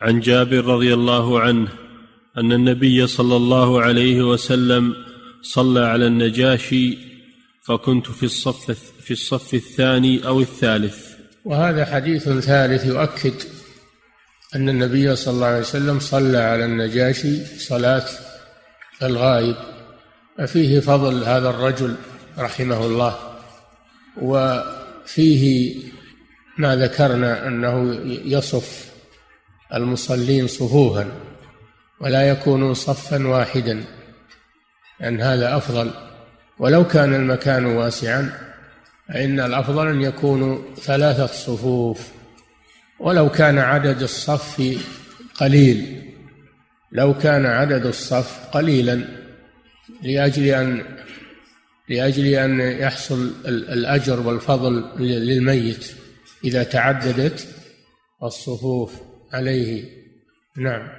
عن جابر رضي الله عنه أن النبي صلى الله عليه وسلم صلى على النجاشي فكنت في الصف في الصف الثاني أو الثالث. وهذا حديث ثالث يؤكد أن النبي صلى الله عليه وسلم صلى على النجاشي صلاة الغائب. ففيه فضل هذا الرجل رحمه الله وفيه ما ذكرنا أنه يصف المصلين صفوفا ولا يكونوا صفا واحدا لأن هذا أفضل. ولو كان المكان واسعا فإن الأفضل أن يكونوا ثلاثة صفوف. ولو كان عدد الصف قليل لو كان عدد الصف قليلا لأجل أن لأجل أن يحصل الأجر والفضل للميت إذا تعددت الصفوف. عليه. نعم.